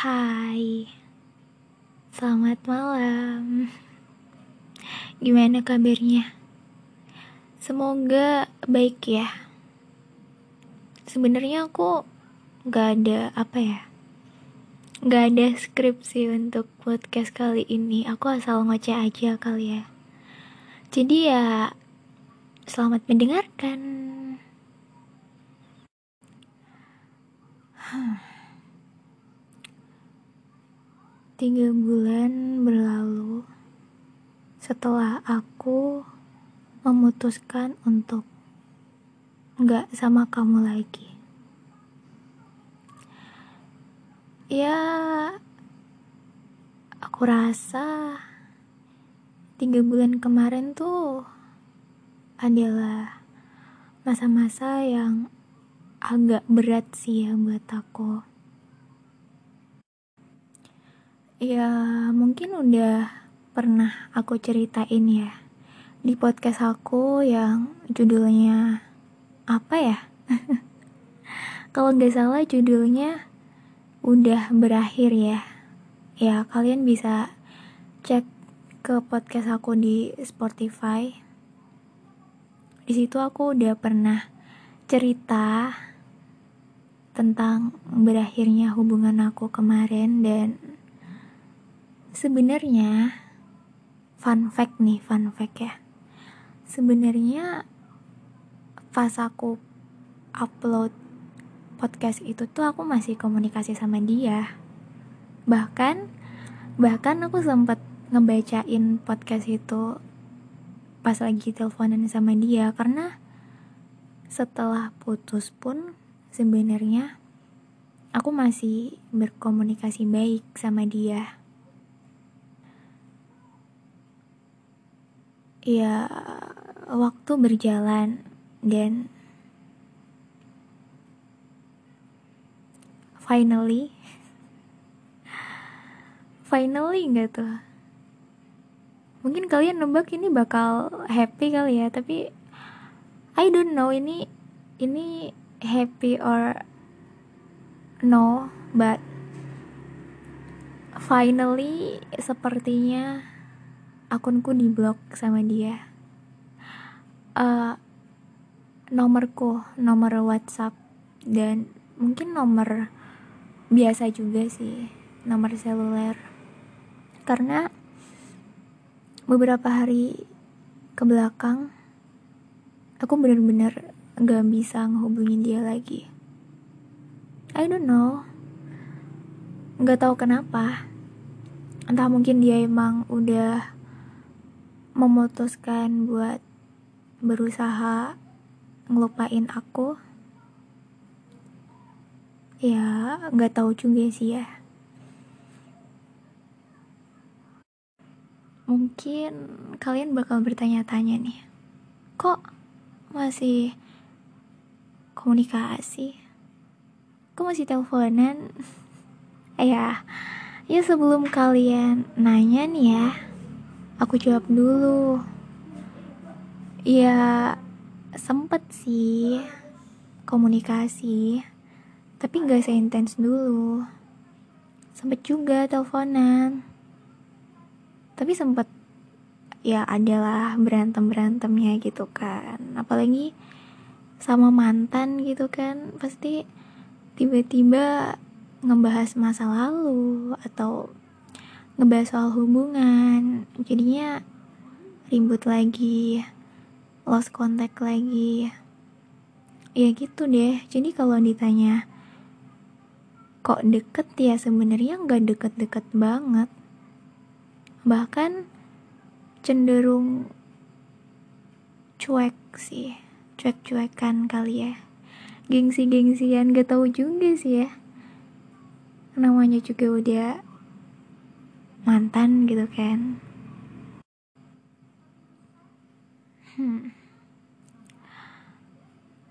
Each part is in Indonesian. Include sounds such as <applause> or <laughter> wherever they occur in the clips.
Hai, selamat malam. Gimana kabarnya? Semoga baik ya. Sebenarnya aku gak ada apa ya, gak ada skripsi untuk podcast kali ini. Aku asal ngoceh aja kali ya. Jadi ya, selamat mendengarkan. Tiga bulan berlalu setelah aku memutuskan untuk nggak sama kamu lagi. Ya, aku rasa tiga bulan kemarin tuh adalah masa-masa yang agak berat sih ya buat aku. Ya, mungkin udah pernah aku ceritain ya di podcast aku yang judulnya apa ya? <laughs> Kalau nggak salah judulnya udah berakhir ya. Ya, kalian bisa cek ke podcast aku di Spotify. Di situ aku udah pernah cerita tentang berakhirnya hubungan aku kemarin dan Sebenarnya fun fact nih, fun fact ya. Sebenarnya pas aku upload podcast itu tuh aku masih komunikasi sama dia. Bahkan bahkan aku sempat ngebacain podcast itu pas lagi teleponan sama dia karena setelah putus pun sebenarnya aku masih berkomunikasi baik sama dia. Ya waktu berjalan dan finally <laughs> finally nggak tuh. Mungkin kalian nebak ini bakal happy kali ya tapi I don't know ini ini happy or no but finally sepertinya akunku diblok sama dia. Uh, nomorku nomor WhatsApp dan mungkin nomor biasa juga sih nomor seluler. Karena beberapa hari ke belakang aku bener-bener gak bisa ngehubungin dia lagi. I don't know. Gak tahu kenapa. Entah mungkin dia emang udah memutuskan buat berusaha ngelupain aku ya nggak tahu juga sih ya. Mungkin kalian bakal bertanya-tanya nih kok masih komunikasi? Kok masih teleponan? <laughs> Ya ya sebelum kalian nanya nih ya Aku jawab dulu. Ya, sempet sih komunikasi, tapi gak seintens dulu. Sempet juga teleponan, tapi sempet ya adalah berantem berantemnya gitu kan. Apalagi sama mantan gitu kan, pasti tiba-tiba ngebahas masa lalu atau ngebahas soal hubungan. Jadinya ribut lagi lost contact lagi. Ya gitu deh. Jadi kalau ditanya kok deket? Ya sebenarnya nggak deket-deket banget. Bahkan cenderung cuek sih. Cuek-cuekan kali ya. Gengsi-gengsian gak tahu juga sih ya. Namanya juga udah mantan gitu kan. Hmm.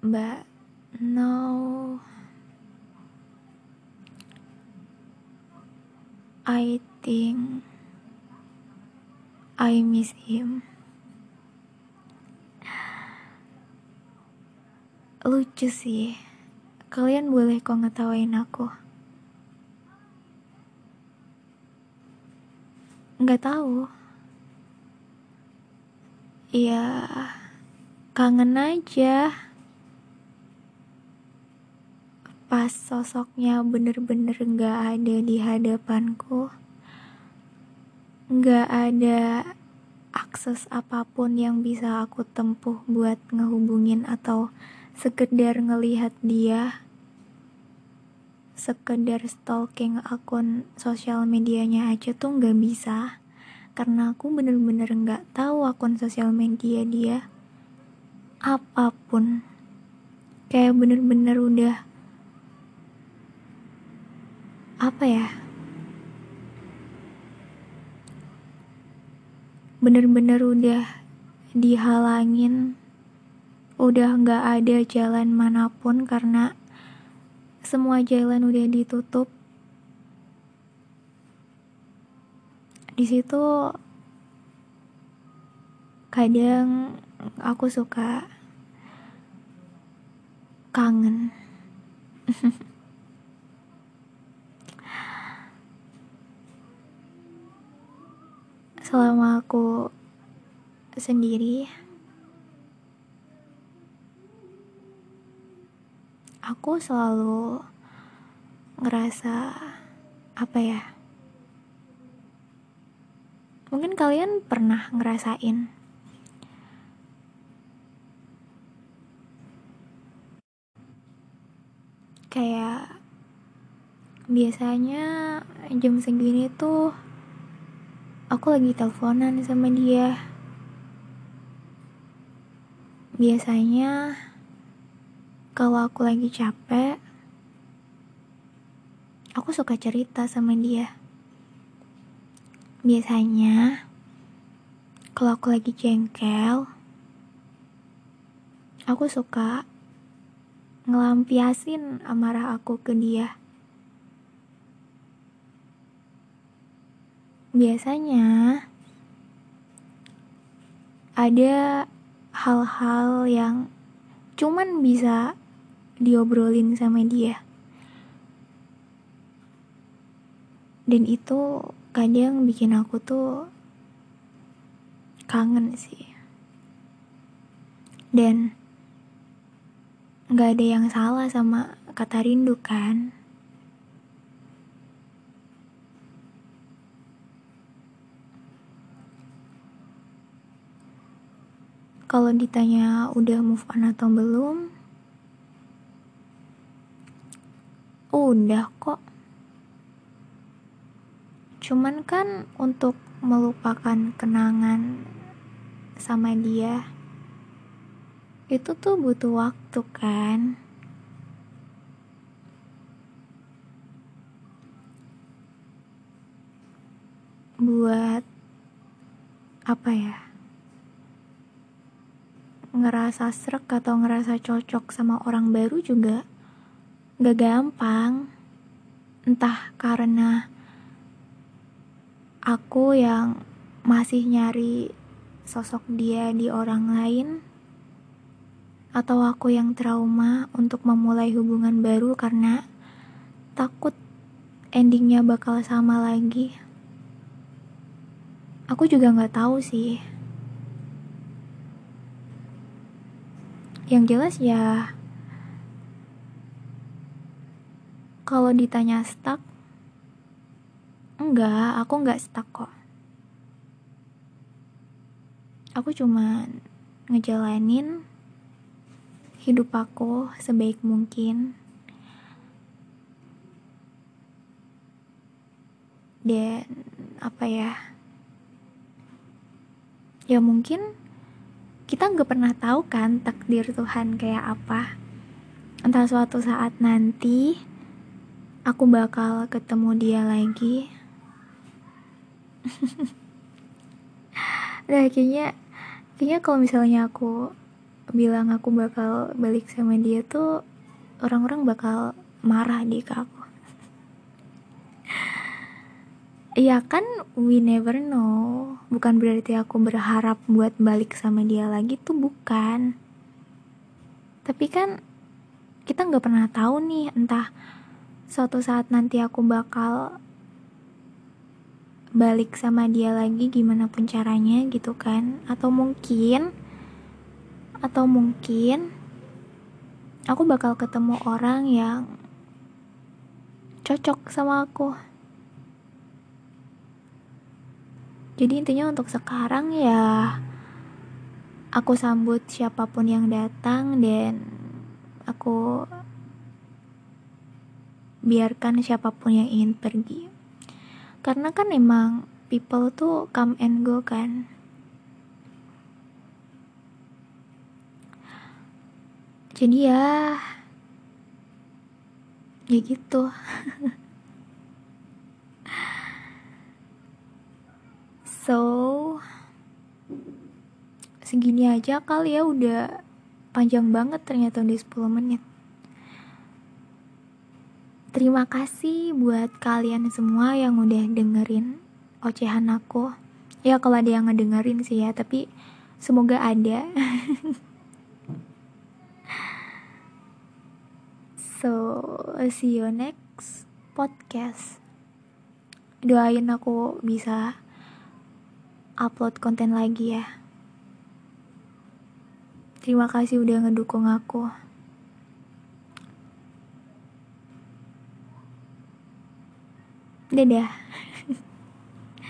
But no I think I miss him. Lucu sih. Kalian boleh kok ngetawain aku nggak tahu. Ya kangen aja. Pas sosoknya bener-bener nggak ada di hadapanku nggak ada akses apa pun yang bisa aku tempuh buat ngehubungin atau sekedar ngelihat dia sekedar stalking akun sosial medianya aja tuh nggak bisa. Karena aku bener-bener nggak -bener tahu akun sosial media dia apa pun. Kayak bener-bener udah apa ya? Bener-bener udah dihalangin. Udah nggak ada jalan mana pun karena semua jalan udah ditutup. Di situ kadang aku suka kangen. <laughs> Selama aku sendiri aku selalu ngerasa apa ya mungkin kalian pernah ngerasain? Kayak biasanya jam segini tuh aku lagi teleponan sama dia. Biasanya kalau aku lagi capek aku suka cerita sama dia Biasanya, kalau aku lagi jengkel, aku suka ngelampiasin amarah aku ke dia. Biasanya, ada hal-hal yang cuman bisa diobrolin sama dia. Dan itu kadang bikin aku tuh kangen sih dan nggak ada yang salah sama kata rindu kan kalau ditanya udah move on atau belum udah kok Cuman kan untuk melupakan kenangan sama dia itu tuh butuh waktu kan. Buat apa ya? Ngerasa serak atau ngerasa cocok sama orang baru juga gak gampang. Entah karena aku yang masih nyari sosok dia di orang lain, atau aku yang trauma untuk memulai hubungan baru karena takut endingnya bakal sama lagi. Aku juga nggak tahu sih. Yang jelas ya, kalau ditanya stuck, Enggak, aku enggak stuck kok. Aku cuma ngejalanin hidup aku sebaik mungkin. Dan apa ya? Ya mungkin kita nggak pernah tahu kan takdir Tuhan kayak apa. Entah suatu saat nanti aku bakal ketemu dia lagi. <laughs> Nah kayaknya kayaknya kalau misalnya aku bilang aku bakal balik sama dia tuh orang-orang bakal marah di ke aku. Iya <laughs> kan we never know. Bukan berarti aku berharap buat balik sama dia lagi tuh bukan. Tapi kan kita nggak pernah tahu nih entah suatu saat nanti aku bakal balik sama dia lagi gimana pun caranya gitu kan. Atau mungkin atau mungkin aku bakal ketemu orang yang cocok sama aku. Jadi intinya untuk sekarang ya aku sambut siapa pun yang datang dan aku biarkan siapa pun yang ingin pergi. Karena kan emang people tuh come and go kan. Jadi ya ya gitu. <laughs> So segini aja kali ya udah panjang banget ternyata udah 10 menit Terima kasih buat kalian semua yang udah dengerin ocehan aku. Ya kalau ada yang ngedengerin sih ya, tapi semoga ada. <laughs> so, see you next podcast. Doain aku bisa upload konten lagi ya. Terima kasih udah ngedukung aku. Dadah.